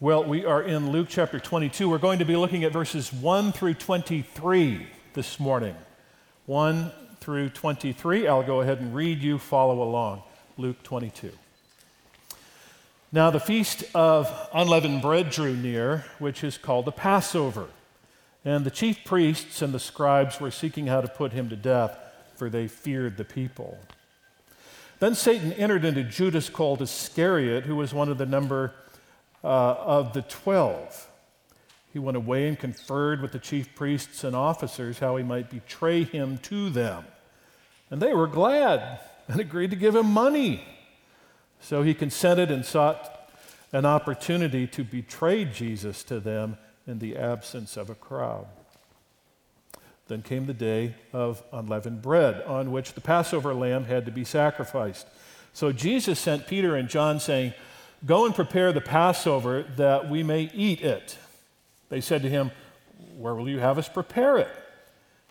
Well, we are in Luke chapter 22. We're going to be looking at verses 1 through 23 this morning. 1 through 23. I'll go ahead and read you, follow along. Luke 22. Now, the feast of unleavened bread drew near, which is called the Passover. And the chief priests and the scribes were seeking how to put him to death, for they feared the people. Then Satan entered into Judas called Iscariot, who was one of the number uh, of the twelve. He went away and conferred with the chief priests and officers how he might betray him to them. And they were glad and agreed to give him money. So he consented and sought an opportunity to betray Jesus to them in the absence of a crowd. Then came the day of unleavened bread, on which the Passover lamb had to be sacrificed. So Jesus sent Peter and John, saying, Go and prepare the Passover that we may eat it. They said to him, Where will you have us prepare it?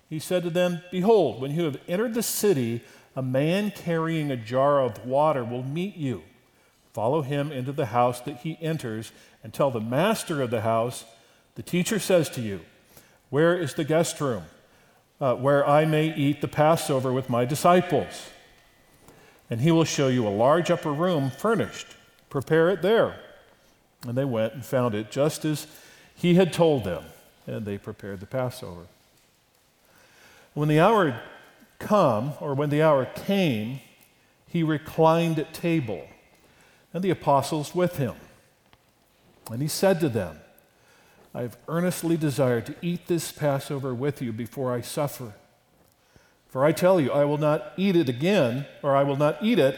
He said to them, Behold, when you have entered the city, a man carrying a jar of water will meet you. Follow him into the house that he enters and tell the master of the house, The teacher says to you, Where is the guest room uh, where I may eat the Passover with my disciples? And he will show you a large upper room furnished Prepare it there. And they went and found it just as he had told them, and they prepared the Passover. When the hour had come, or when the hour came, he reclined at table, and the apostles with him. And he said to them, I have earnestly desired to eat this Passover with you before I suffer. For I tell you, I will not eat it again, or I will not eat it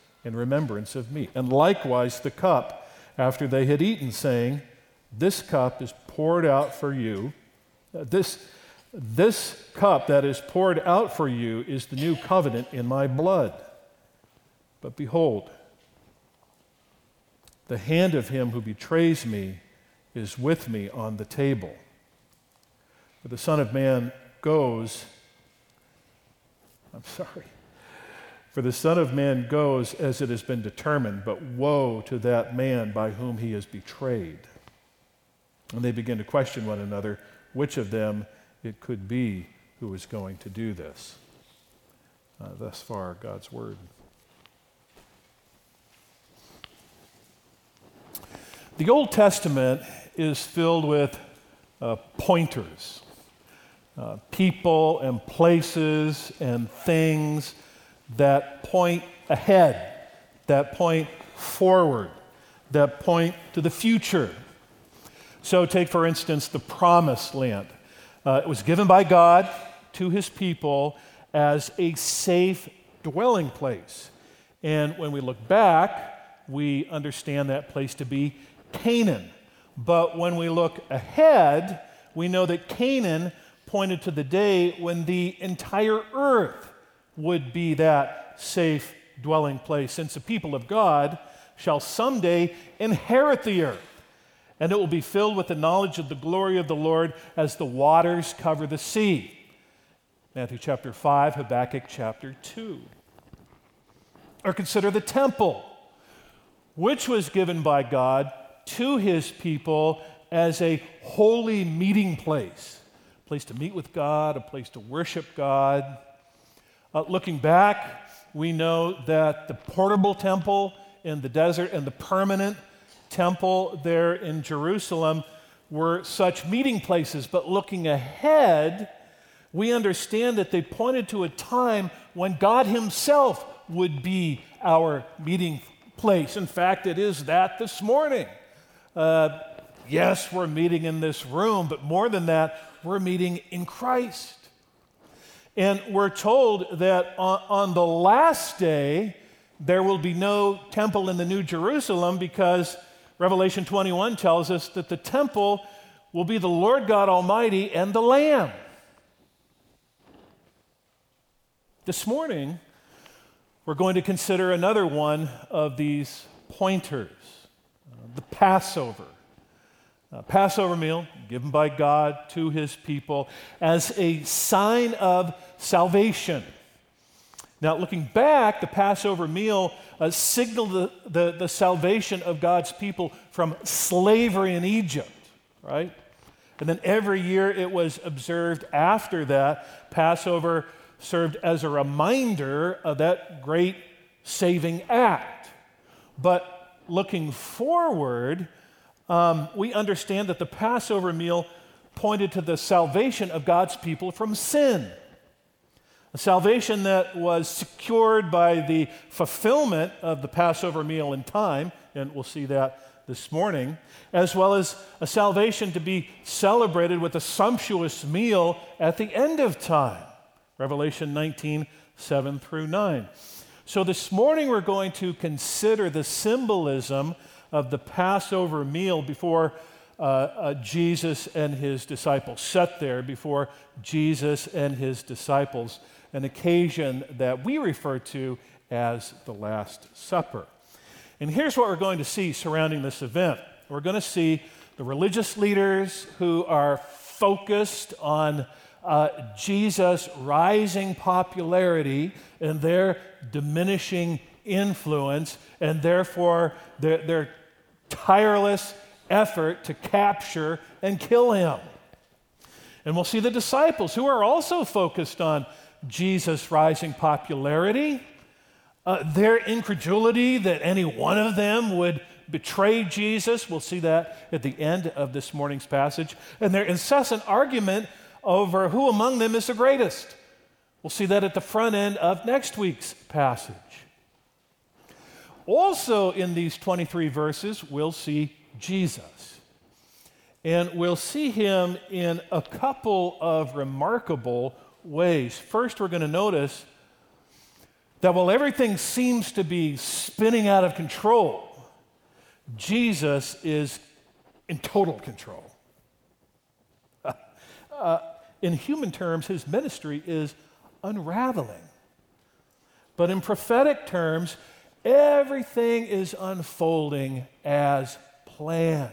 in remembrance of me. And likewise the cup after they had eaten, saying, This cup is poured out for you. Uh, this, this cup that is poured out for you is the new covenant in my blood. But behold, the hand of him who betrays me is with me on the table. For the Son of Man goes, I'm sorry. For the Son of Man goes as it has been determined, but woe to that man by whom he is betrayed. And they begin to question one another which of them it could be who is going to do this. Uh, thus far, God's Word. The Old Testament is filled with uh, pointers, uh, people and places and things that point ahead, that point forward, that point to the future. So, take for instance the promised land. Uh, it was given by God to his people as a safe dwelling place. And when we look back, we understand that place to be Canaan. But when we look ahead, we know that Canaan pointed to the day when the entire earth would be that safe dwelling place, since the people of God shall someday inherit the earth. And it will be filled with the knowledge of the glory of the Lord as the waters cover the sea. Matthew chapter 5, Habakkuk chapter 2. Or consider the temple, which was given by God to his people as a holy meeting place, a place to meet with God, a place to worship God. Uh, looking back, we know that the portable temple in the desert and the permanent temple there in Jerusalem were such meeting places. But looking ahead, we understand that they pointed to a time when God Himself would be our meeting place. In fact, it is that this morning. Uh, yes, we're meeting in this room, but more than that, we're meeting in Christ. And we're told that on, on, the last day, there will be no temple in the New Jerusalem because Revelation 21 tells us that the temple will be the Lord God Almighty and the Lamb. This morning, we're going to consider another one of these pointers uh, the Passover. Uh, Passover meal given by God to his people as a sign of salvation. Now, looking back, the Passover meal uh, signaled the, the, the salvation of God's people from slavery in Egypt, right? And then every year it was observed after that. Passover served as a reminder of that great saving act. But looking forward, um, we understand that the Passover meal pointed to the salvation of God's people from sin. A salvation that was secured by the fulfillment of the Passover meal in time, and we'll see that this morning, as well as a salvation to be celebrated with a sumptuous meal at the end of time. Revelation 19, 7 through 9. So this morning we're going to consider the symbolism of the Passover meal before uh, uh, Jesus and his disciples, set there before Jesus and his disciples an occasion that we refer to as the Last Supper. And here's what we're going to see surrounding this event we're going to see the religious leaders who are focused on uh, Jesus' rising popularity and their diminishing influence, and therefore their, their tireless effort to capture and kill him. And we'll see the disciples who are also focused on Jesus' rising popularity, uh, their incredulity that any one of them would betray Jesus. We'll see that at the end of this morning's passage. And their incessant argument over who among them is the greatest. We'll see that at the front end of next week's passage. Also, in these 23 verses, we'll see Jesus. And we'll see him in a couple of remarkable ways. First, we're going to notice that while everything seems to be spinning out of control, Jesus is in total control. Uh, in human terms, his ministry is unraveling. But in prophetic terms, everything is unfolding as planned.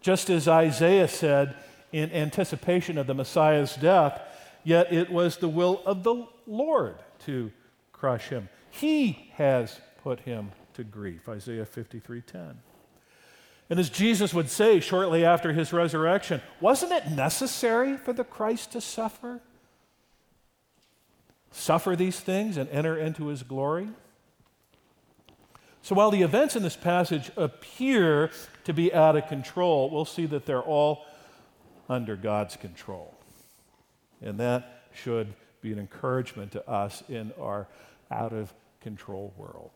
Just as Isaiah said in anticipation of the Messiah's death, yet it was the will of the Lord to crush him. He has put him to grief. Isaiah 53:10. And as Jesus would say shortly after his resurrection, wasn't it necessary for the Christ to suffer? Suffer these things and enter into his glory? So while the events in this passage appear to be out of control, we'll see that they're all under God's control. And that should be an encouragement to us in our out of control world.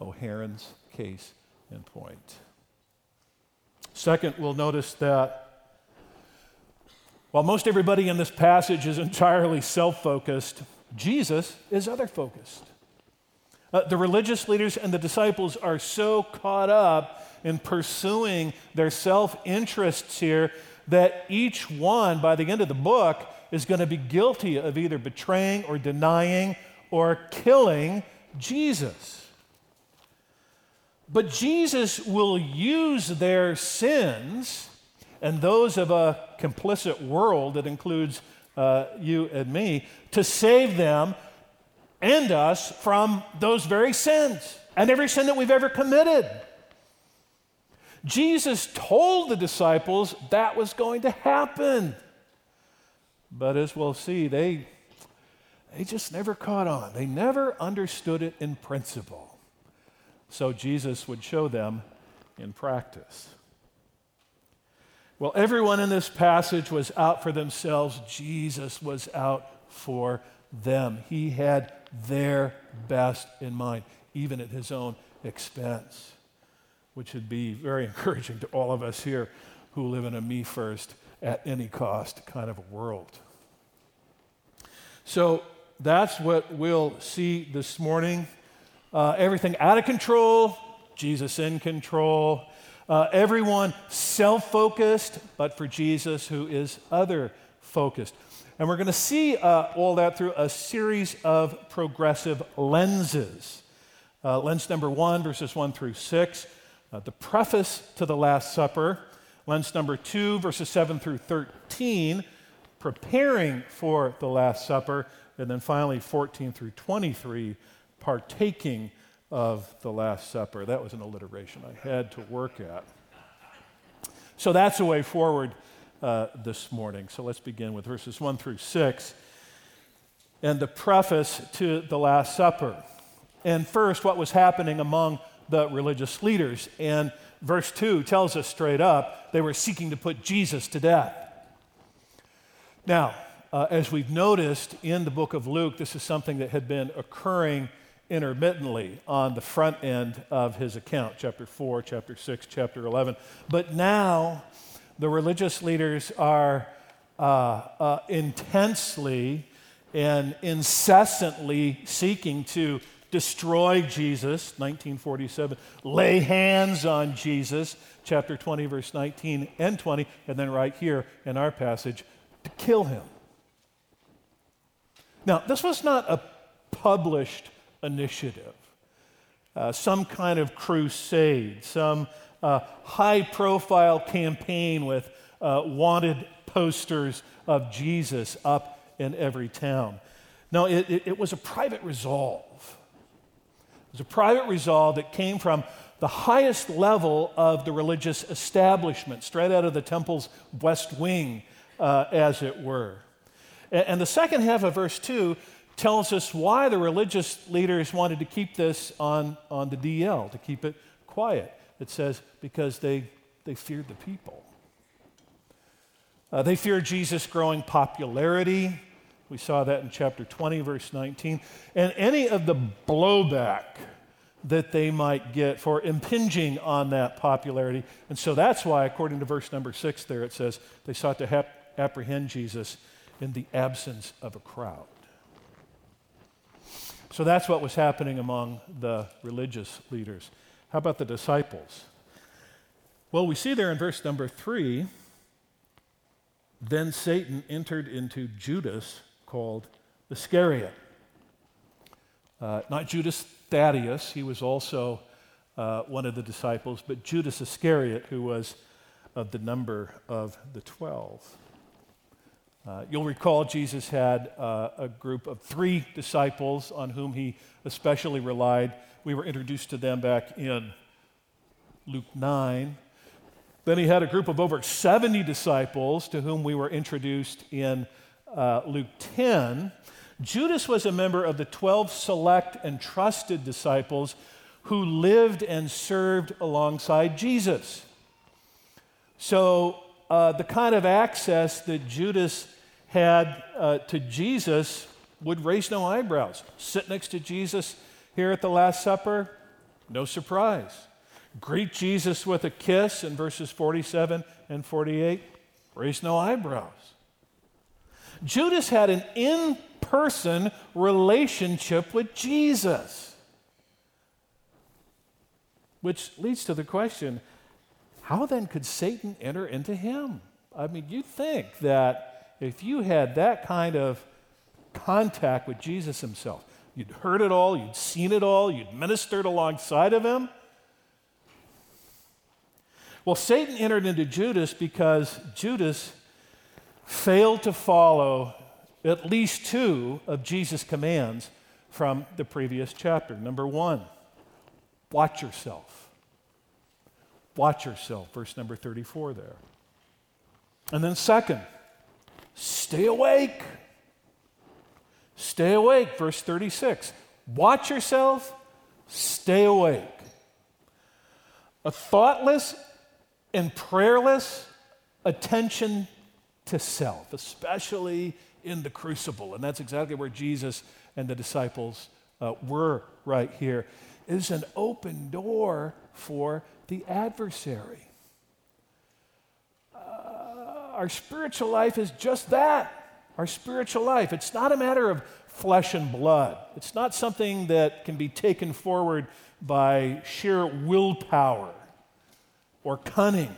O'Haron's case in point. Second, we'll notice that while most everybody in this passage is entirely self focused, Jesus is other focused. Uh, the religious leaders and the disciples are so caught up in pursuing their self interests here that each one, by the end of the book, is going to be guilty of either betraying or denying or killing Jesus. But Jesus will use their sins and those of a complicit world that includes uh, you and me to save them and us from those very sins and every sin that we've ever committed. Jesus told the disciples that was going to happen. But as we'll see, they, they just never caught on. They never understood it in principle. So Jesus would show them in practice. Well, everyone in this passage was out for themselves. Jesus was out for them. He had their best in mind, even at his own expense which would be very encouraging to all of us here who live in a me first at any cost kind of a world. So that's what we'll see this morning. Uh, everything out of control, Jesus in control. Uh, everyone self focused, but for Jesus, who is other focused. And we're going to see uh, all that through a series of progressive lenses. Uh, lens number one, verses one through six, uh, the preface to the Last Supper. Lens number two, verses seven through 13, preparing for the Last Supper. And then finally, 14 through 23, partaking of the Last Supper. That was an alliteration I had to work at. So that's a way forward uh, this morning. So let's begin with verses 1 through 6 and the preface to the Last Supper. And first, what was happening among the religious leaders. And verse 2 tells us straight up they were seeking to put Jesus to death. Now, uh, as we've noticed in the book of Luke, this is something that had been occurring intermittently on the front end of his account, chapter 4, chapter 6, chapter 11. But now the religious leaders are uh, uh, intensely and incessantly seeking to destroy Jesus, 1947, lay hands on Jesus, chapter 20, verse 19 and 20, and then right here in our passage, to kill him. Now, this was not a published initiative, uh, some kind of crusade, some uh, high profile campaign with uh, wanted posters of Jesus up in every town. No, it, it, it was a private resolve. It was a private resolve that came from the highest level of the religious establishment, straight out of the temple's west wing, uh, as it were. And, and the second half of verse 2 tells us why the religious leaders wanted to keep this on, on the DL, to keep it quiet. It says, because they, they feared the people. Uh, they feared Jesus' growing popularity. We saw that in chapter 20, verse 19. And any of the blowback that they might get for impinging on that popularity. And so that's why, according to verse number 6 there, it says they sought to hap- apprehend Jesus in the absence of a crowd. So that's what was happening among the religious leaders. How about the disciples? Well, we see there in verse number three then Satan entered into Judas called Iscariot. Uh, not Judas Thaddeus, he was also uh, one of the disciples, but Judas Iscariot, who was of the number of the twelve. Uh, you'll recall Jesus had uh, a group of three disciples on whom he especially relied. We were introduced to them back in Luke 9. Then he had a group of over 70 disciples to whom we were introduced in uh, Luke 10. Judas was a member of the 12 select and trusted disciples who lived and served alongside Jesus. So, uh, the kind of access that Judas had uh, to Jesus would raise no eyebrows. Sit next to Jesus here at the Last Supper, no surprise. Greet Jesus with a kiss in verses 47 and 48, raise no eyebrows. Judas had an in person relationship with Jesus. Which leads to the question how then could Satan enter into him? I mean, you'd think that if you had that kind of contact with Jesus himself, you'd heard it all, you'd seen it all, you'd ministered alongside of him. Well, Satan entered into Judas because Judas failed to follow at least two of Jesus' commands from the previous chapter. Number one, watch yourself. Watch yourself, verse number 34 there. And then, second, Stay awake. Stay awake. Verse 36. Watch yourself, stay awake. A thoughtless and prayerless attention to self, especially in the crucible. And that's exactly where Jesus and the disciples uh, were right here, is an open door for the adversary our spiritual life is just that our spiritual life. It's not a matter of flesh and blood, it's not something that can be taken forward by sheer willpower or cunning.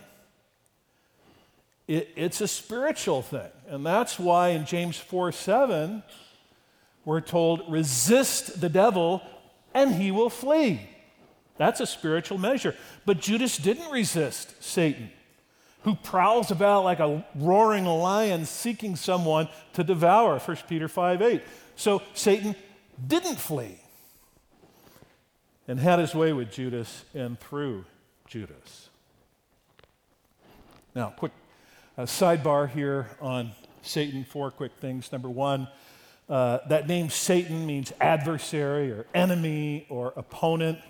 It, it's a spiritual thing. And that's why in James 4 7, we're told, resist the devil and he will flee. That's a spiritual measure. But Judas didn't resist Satan, who prowls about like a roaring lion seeking someone to devour, 1 Peter 5 8. So Satan didn't flee and had his way with Judas and through Judas. Now, quick uh, sidebar here on Satan, four quick things. Number one, uh, that name Satan means adversary or enemy or opponent.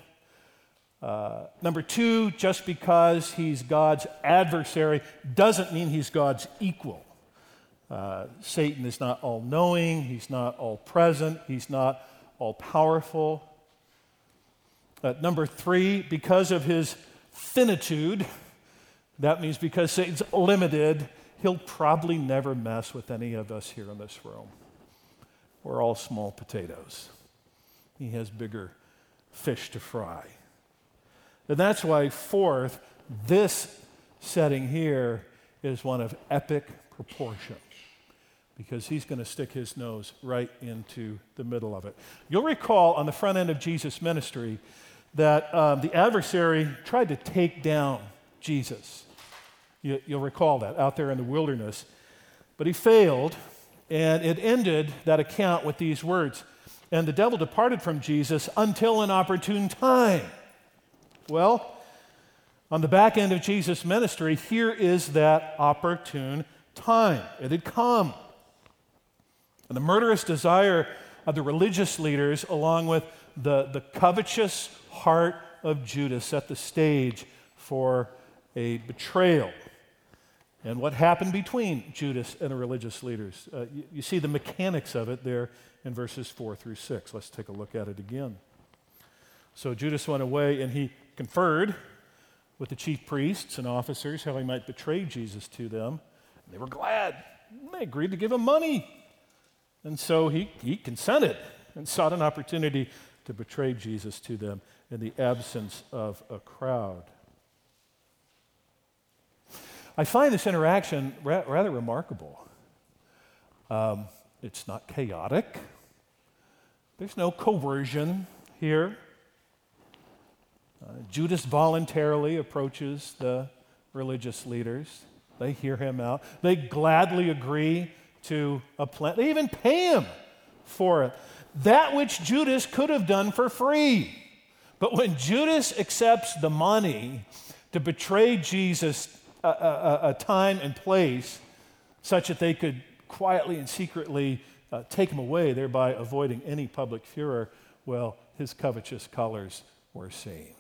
Uh, number two, just because he's God's adversary doesn't mean he's God's equal. Uh, Satan is not all knowing, he's not all present, he's not all powerful. Uh, number three, because of his finitude, that means because Satan's limited, he'll probably never mess with any of us here in this room. We're all small potatoes. He has bigger fish to fry. And that's why, fourth, this setting here is one of epic proportion because he's going to stick his nose right into the middle of it. You'll recall on the front end of Jesus' ministry that um, the adversary tried to take down Jesus. You, will recall that out there in the wilderness. But he failed, and it ended that account with these words And the devil departed from Jesus until an opportune time. Well, on the back end of Jesus' ministry, here is that opportune time. It had come. And the murderous desire of the religious leaders, along with the, the covetous heart of Judas, set the stage for a betrayal. And what happened between Judas and the religious leaders? Uh, you, you see the mechanics of it there in verses 4 through 6. Let's take a look at it again. So Judas went away and he conferred with the chief priests and officers how he might betray Jesus to them. And they were glad. They agreed to give him money. And so he, he consented and sought an opportunity to betray Jesus to them in the absence of a crowd. I find this interaction ra- rather remarkable. Um, it's not chaotic, there's no coercion here. Uh, Judas voluntarily approaches the religious leaders. They hear him out. They gladly agree to a plan. They even pay him for it. That which Judas could have done for free. But when Judas accepts the money to betray Jesus a, a, a time and place such that they could quietly and secretly uh, take him away, thereby avoiding any public furor, well, his covetous colors were seen.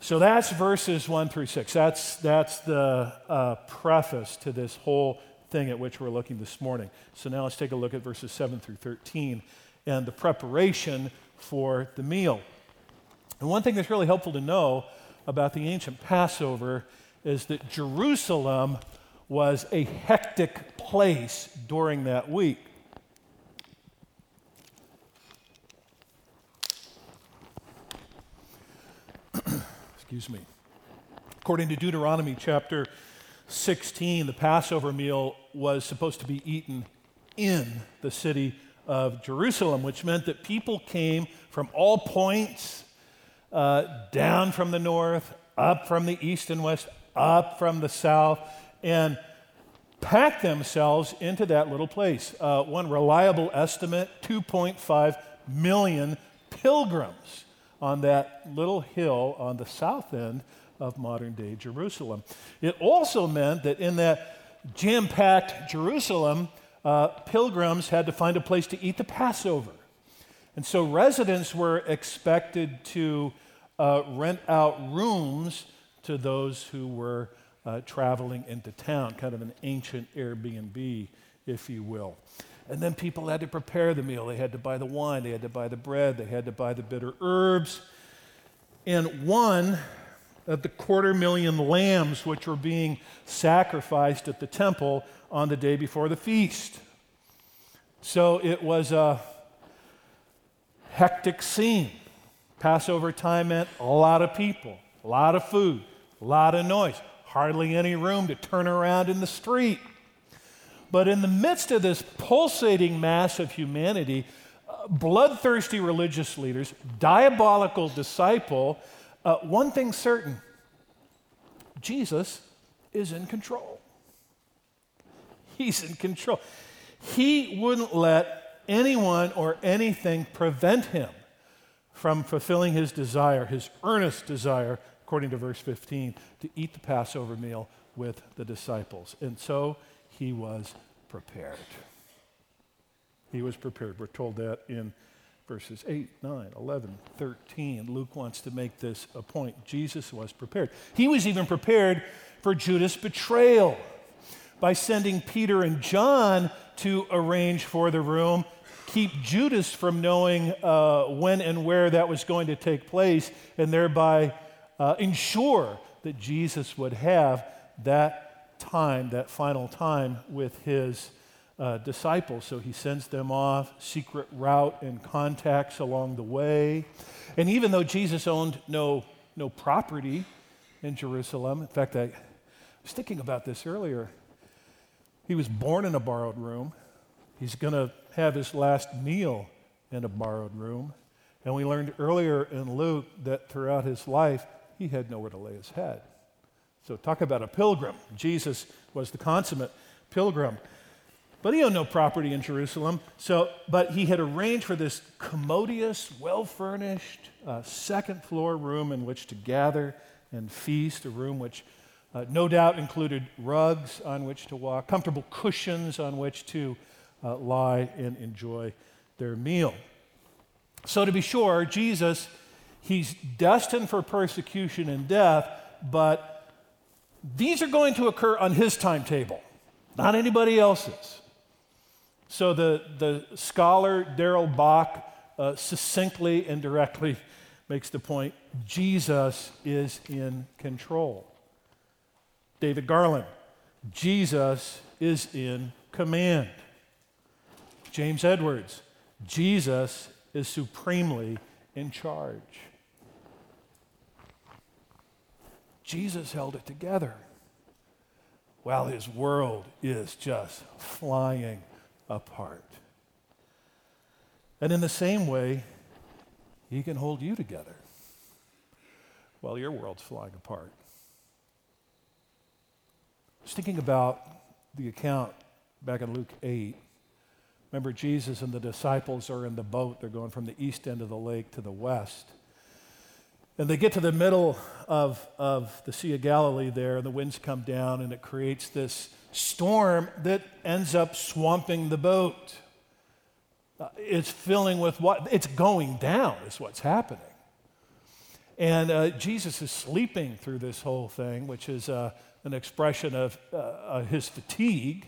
So that's verses 1 through 6. That's, that's the uh, preface to this whole thing at which we're looking this morning. So now let's take a look at verses 7 through 13 and the preparation for the meal. And one thing that's really helpful to know about the ancient Passover is that Jerusalem was a hectic place during that week. Excuse me. According to Deuteronomy chapter 16, the Passover meal was supposed to be eaten in the city of Jerusalem, which meant that people came from all points, uh, down from the north, up from the east and west, up from the south, and packed themselves into that little place. Uh, one reliable estimate 2.5 million pilgrims on that little hill on the south end of modern day Jerusalem. It also meant that in that jam packed Jerusalem, uh, pilgrims had to find a place to eat the Passover. And so residents were expected to uh, rent out rooms to those who were uh, traveling into town, kind of an ancient Airbnb, if you will. And then people had to prepare the meal. They had to buy the wine, they had to buy the bread, they had to buy the bitter herbs. And one of the quarter million lambs which were being sacrificed at the temple on the day before the feast. So it was a hectic scene. Passover time meant a lot of people, a lot of food, a lot of noise, hardly any room to turn around in the street. But in the midst of this pulsating mass of humanity, uh, bloodthirsty religious leaders, diabolical disciple, uh, one thing certain Jesus is in control. He's in control. He wouldn't let anyone or anything prevent him from fulfilling his desire, his earnest desire, according to verse 15, to eat the Passover meal with the disciples. And so he was prepared. He was prepared. We're told that in verses 8, 9, 11, 13. Luke wants to make this a point. Jesus was prepared. He was even prepared for Judas' betrayal by sending Peter and John to arrange for the room, keep Judas from knowing uh, when and where that was going to take place, and thereby uh, ensure that Jesus would have that time, that final time with his uh, disciples. So he sends them off, secret route and contacts along the way. And even though Jesus owned no, no property in Jerusalem, in fact, I was thinking about this earlier. He was born in a borrowed room. He's going to have his last meal in a borrowed room. And we learned earlier in Luke that throughout his life, he had nowhere to lay his head. So, talk about a pilgrim. Jesus was the consummate pilgrim. But he owned no property in Jerusalem. So, but he had arranged for this commodious, well furnished, uh, second floor room in which to gather and feast, a room which uh, no doubt included rugs on which to walk, comfortable cushions on which to uh, lie and enjoy their meal. So, to be sure, Jesus, he's destined for persecution and death, but these are going to occur on his timetable, not anybody else's. So, the, the scholar Darrell Bock uh, succinctly and directly makes the point Jesus is in control. David Garland. Jesus is in command. James Edwards. Jesus is supremely in charge. Jesus held it together while his world is just flying apart. And in the same way, he can hold you together while your world's flying apart was thinking about the account back in Luke 8. Remember, Jesus and the disciples are in the boat. They're going from the east end of the lake to the west. And they get to the middle of, of the Sea of Galilee there, and the winds come down, and it creates this storm that ends up swamping the boat. Uh, it's filling with what? It's going down, is what's happening. And uh, Jesus is sleeping through this whole thing, which is uh, an expression of uh, uh, his fatigue.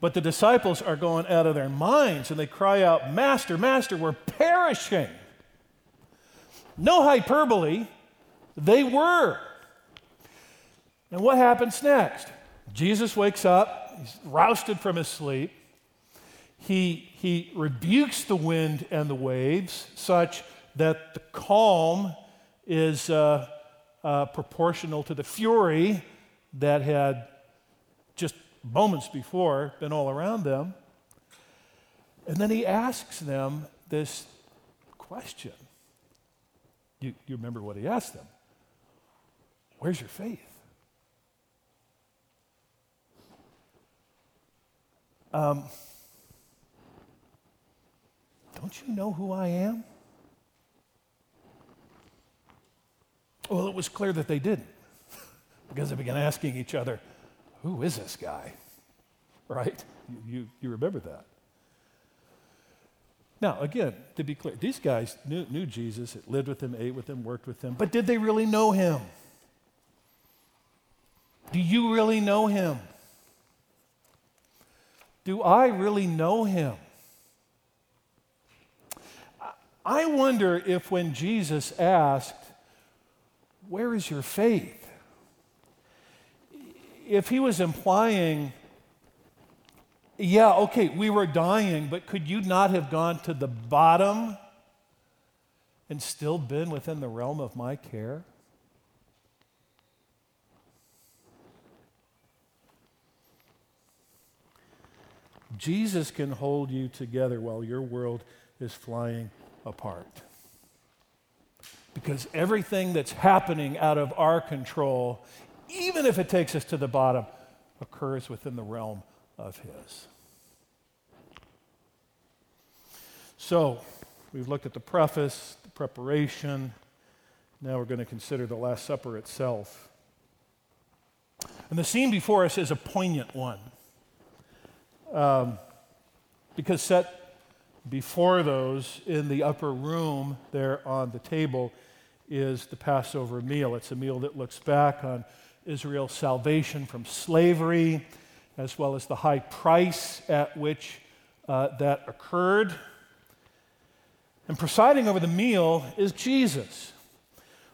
But the disciples are going out of their minds and they cry out, Master, Master, we're perishing. No hyperbole, they were. And what happens next? Jesus wakes up, he's rousted from his sleep. He, he rebukes the wind and the waves such that the calm is uh, uh, proportional to the fury that had just moments before been all around them. And then he asks them this question. You, you remember what he asked them? Where's your faith? Um, don't you know who I am? Well, it was clear that they didn't because they began asking each other, Who is this guy? Right? You, you, you remember that. Now, again, to be clear, these guys knew, knew Jesus, lived with him, ate with him, worked with him, but did they really know him? Do you really know him? Do I really know him? I wonder if when Jesus asked, Where is your faith? if he was implying, yeah, okay, we were dying, but could you not have gone to the bottom and still been within the realm of my care? Jesus can hold you together while your world is flying apart. Because everything that's happening out of our control, even if it takes us to the bottom, occurs within the realm of His. So, we've looked at the preface, the preparation. Now we're going to consider the Last Supper itself. And the scene before us is a poignant one. Um, because set before those in the upper room there on the table is the Passover meal. It's a meal that looks back on Israel's salvation from slavery, as well as the high price at which uh, that occurred. And presiding over the meal is Jesus,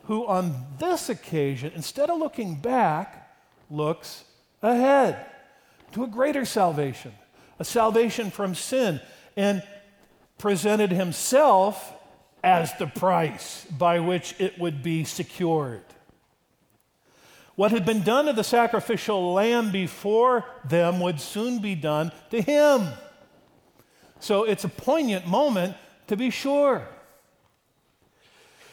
who on this occasion, instead of looking back, looks ahead to a greater salvation, a salvation from sin, and presented himself as the price by which it would be secured. What had been done to the sacrificial lamb before them would soon be done to him. So it's a poignant moment to be sure.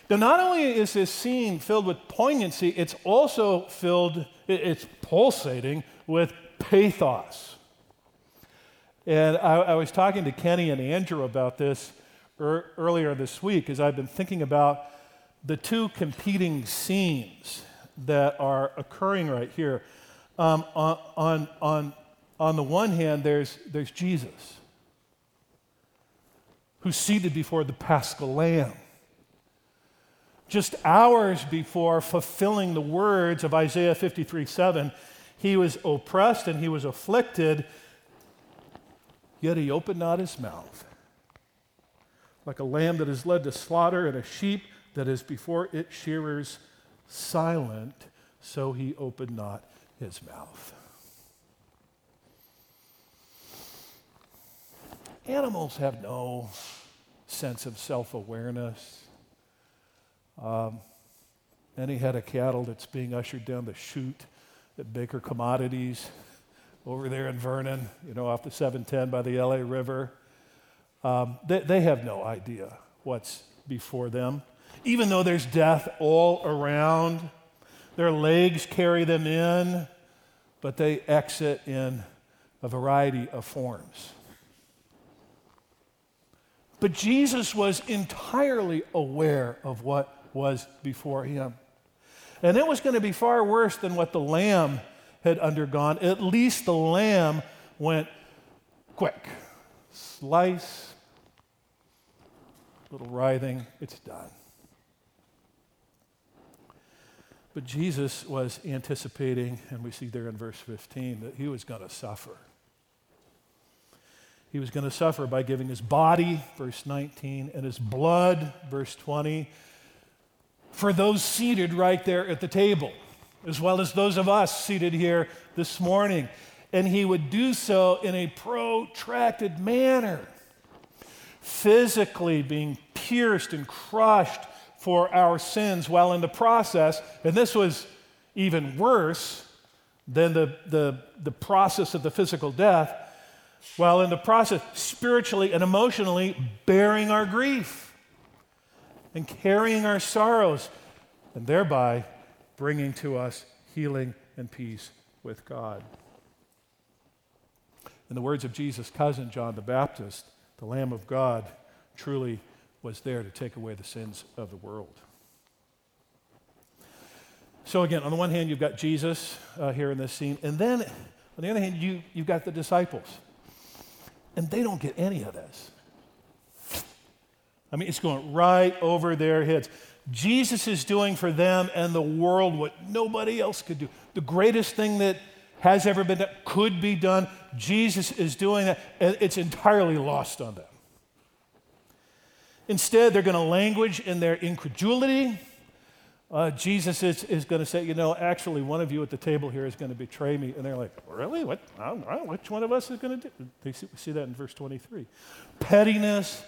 Now, not only is this scene filled with poignancy, it's also filled, it's pulsating with pathos. And I, I was talking to Kenny and Andrew about this er, earlier this week as I've been thinking about the two competing scenes that are occurring right here. Um, on, on, on, on the one hand, there's, there's Jesus, who's seated before the paschal lamb. Just hours before fulfilling the words of Isaiah 53 7, he was oppressed and he was afflicted, yet he opened not his mouth. Like a lamb that is led to slaughter and a sheep that is before its shearers silent, so he opened not his mouth. Animals have no sense of self awareness. Um, any head of cattle that's being ushered down the chute at Baker Commodities over there in Vernon, you know, off the 710 by the LA River, um, they, they have no idea what's before them even though there's death all around. Their legs carry them in, but they exit in a variety of forms. But Jesus was entirely aware of what was before him. And it was going to be far worse than what the lamb had undergone. At least the lamb went quick. Slice, little writhing, it's done. But Jesus was anticipating, and we see there in verse 15, that he was going to suffer. He was going to suffer by giving his body, verse 19, and his blood, verse 20, for those seated right there at the table, as well as those of us seated here this morning. And he would do so in a protracted manner, physically being pierced and crushed for our sins while in the process, and this was even worse than the, the, the process of the physical death, while in the process, spiritually and emotionally, bearing our grief and carrying our sorrows, and thereby bringing to us healing and peace with God. In the words of Jesus' cousin, John the Baptist, the Lamb of God truly was there to take away the sins of the world. So, again, on the one hand, you've got Jesus uh, here in this scene, and then on the other hand, you, you've got the disciples. And they don't get any of this. I mean, it's going right over their heads. Jesus is doing for them and the world what nobody else could do. The greatest thing that has ever been done, could be done, Jesus is doing that, and it's entirely lost on them. Instead, they're going to language in their incredulity. Uh, Jesus is, is going to say, you know, actually, one of you at the table here is going to betray me. And they're like, really? What? I don't know. Which one of us is going to do? They see, we see that in verse 23. Pettiness,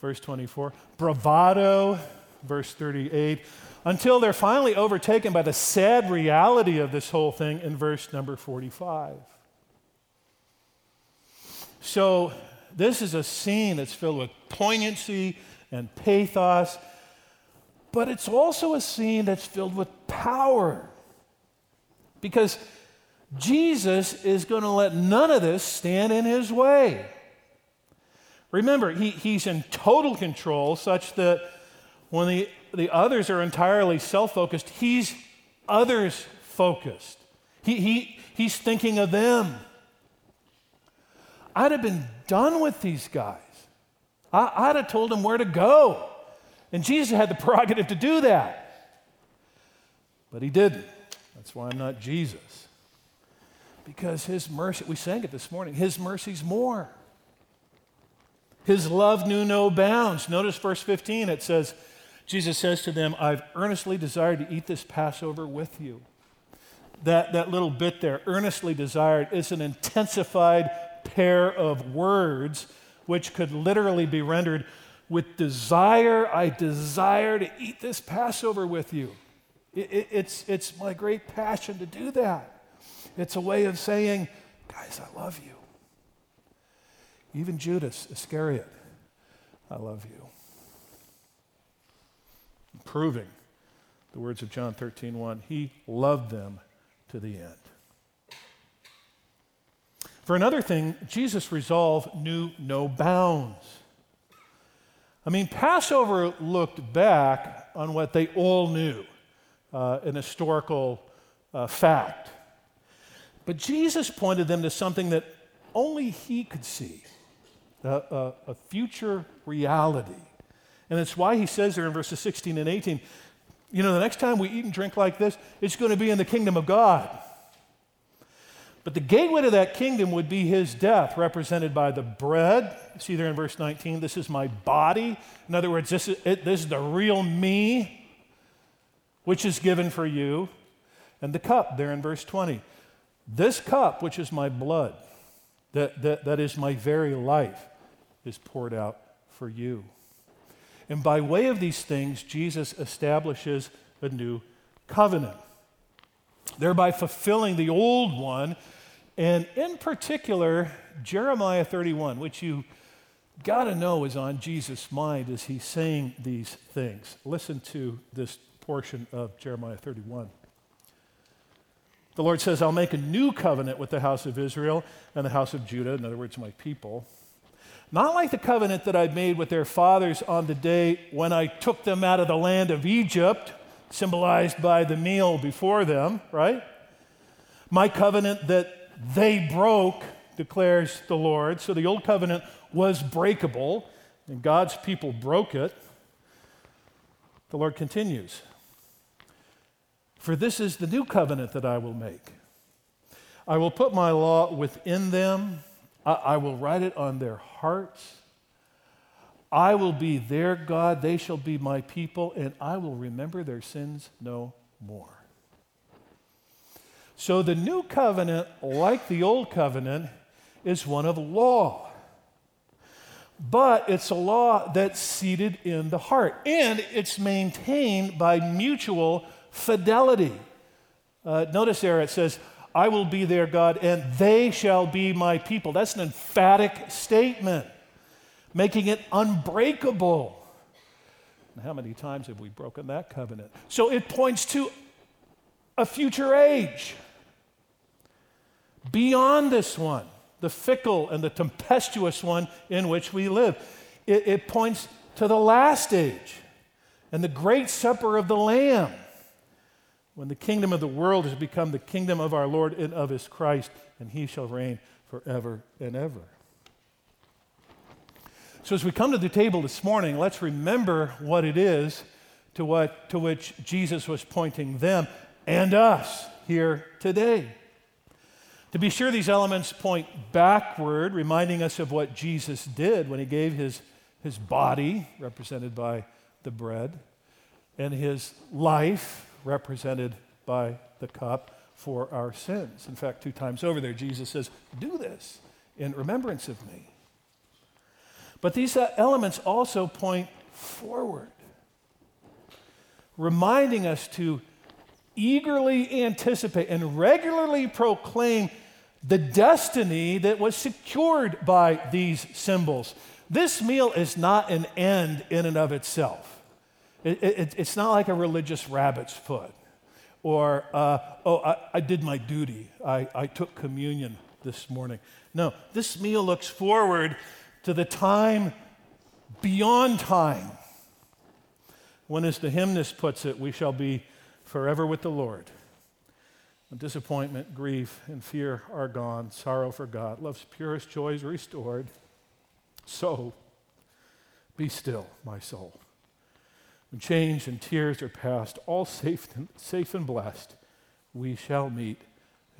verse 24. Bravado, verse 38. Until they're finally overtaken by the sad reality of this whole thing in verse number 45. So, this is a scene that's filled with poignancy and pathos, but it's also a scene that's filled with power. Because Jesus is going to let none of this stand in his way. Remember, he, he's in total control, such that when the, the others are entirely self focused, he's others focused. He, he, he's thinking of them. I'd have been done with these guys. I, would have told them where to go. And Jesus had the prerogative to do that. But he didn't. That's why I'm not Jesus. Because his mercy, we sang it this morning, his mercy's more. His love knew no bounds. Notice verse 15, it says, Jesus says to them, I've earnestly desired to eat this Passover with you. That, that little bit there, earnestly desired, is an intensified pair of words which could literally be rendered with desire, I desire to eat this Passover with you. It, it, it's, it's my great passion to do that. It's a way of saying, guys, I love you. Even Judas Iscariot, I love you. Proving the words of John 13, 1, he loved them to the end. For another thing, Jesus' resolve knew no bounds. I mean, Passover looked back on what they all knew, uh, an historical uh, fact. But Jesus pointed them to something that only he could see a, a, future reality. And it's why he says there in verses 16 and 18, you know, the next time we eat and drink like this, it's going to be in the kingdom of God. But the gateway to that kingdom would be his death, represented by the bread. See there in verse 19, this is my body. In other words, this is, it, this is the real me, which is given for you. And the cup there in verse 20. This cup, which is my blood, that, that, that is my very life, is poured out for you. And by way of these things, Jesus establishes a new covenant thereby fulfilling the old one. And in particular, Jeremiah 31, which you got to know is on Jesus' mind as he's saying these things. Listen to this portion of Jeremiah 31. The Lord says, I'll make a new covenant with the house of Israel and the house of Judah, in other words, my people. Not like the covenant that I made with their fathers on the day when I took them out of the land of Egypt symbolized by the meal before them, right? My covenant that they broke, declares the Lord. So the old covenant was breakable, and God's people broke it. The Lord continues For this is the new covenant that I will make. I will put my law within them, I, will write it on their hearts. I will be their God, they shall be my people, and I will remember their sins no more. So the new covenant, like the old covenant, is one of law. But it's a law that's seated in the heart, and it's maintained by mutual fidelity. Uh, notice there it says, I will be their God, and they shall be my people. That's an emphatic statement making it unbreakable. How many times have we broken that covenant? So it points to a future age beyond this one, the fickle and the tempestuous one in which we live. It, it points to the last age and the great supper of the Lamb when the kingdom of the world has become the kingdom of our Lord and of his Christ, and he shall reign forever and ever. So, as we come to the table this morning, let's remember what it is to, what, to which Jesus was pointing them and us here today. To be sure, these elements point backward, reminding us of what Jesus did when he gave his, his body, represented by the bread, and his life, represented by the cup, for our sins. In fact, two times over there, Jesus says, Do this in remembrance of me. But these uh, elements also point forward, reminding us to eagerly anticipate and regularly proclaim the destiny that was secured by these symbols. This meal is not an end in and of itself. It, it, it's not like a religious rabbit's foot or, uh, oh, I, I, did my duty. I, I took communion this morning. No, this meal looks forward to the time beyond time when, as the hymnist puts it, we shall be forever with the Lord. When disappointment, grief, and fear are gone, sorrow forgot, love's purest joys restored. So, be still, my soul. When change and tears are past, all safe and, safe and blessed, we shall meet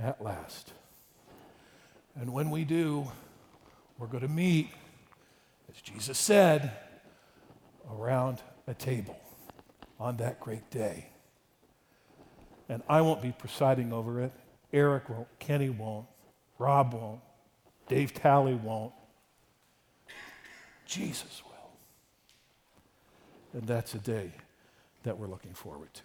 at last. And when we do, we're going to meet, as Jesus said, around a table on that great day and I won't be presiding over it. Eric won't. Kenny won't. Rob won't. Dave Talley won't. Jesus will. And that's a day that we're looking forward to.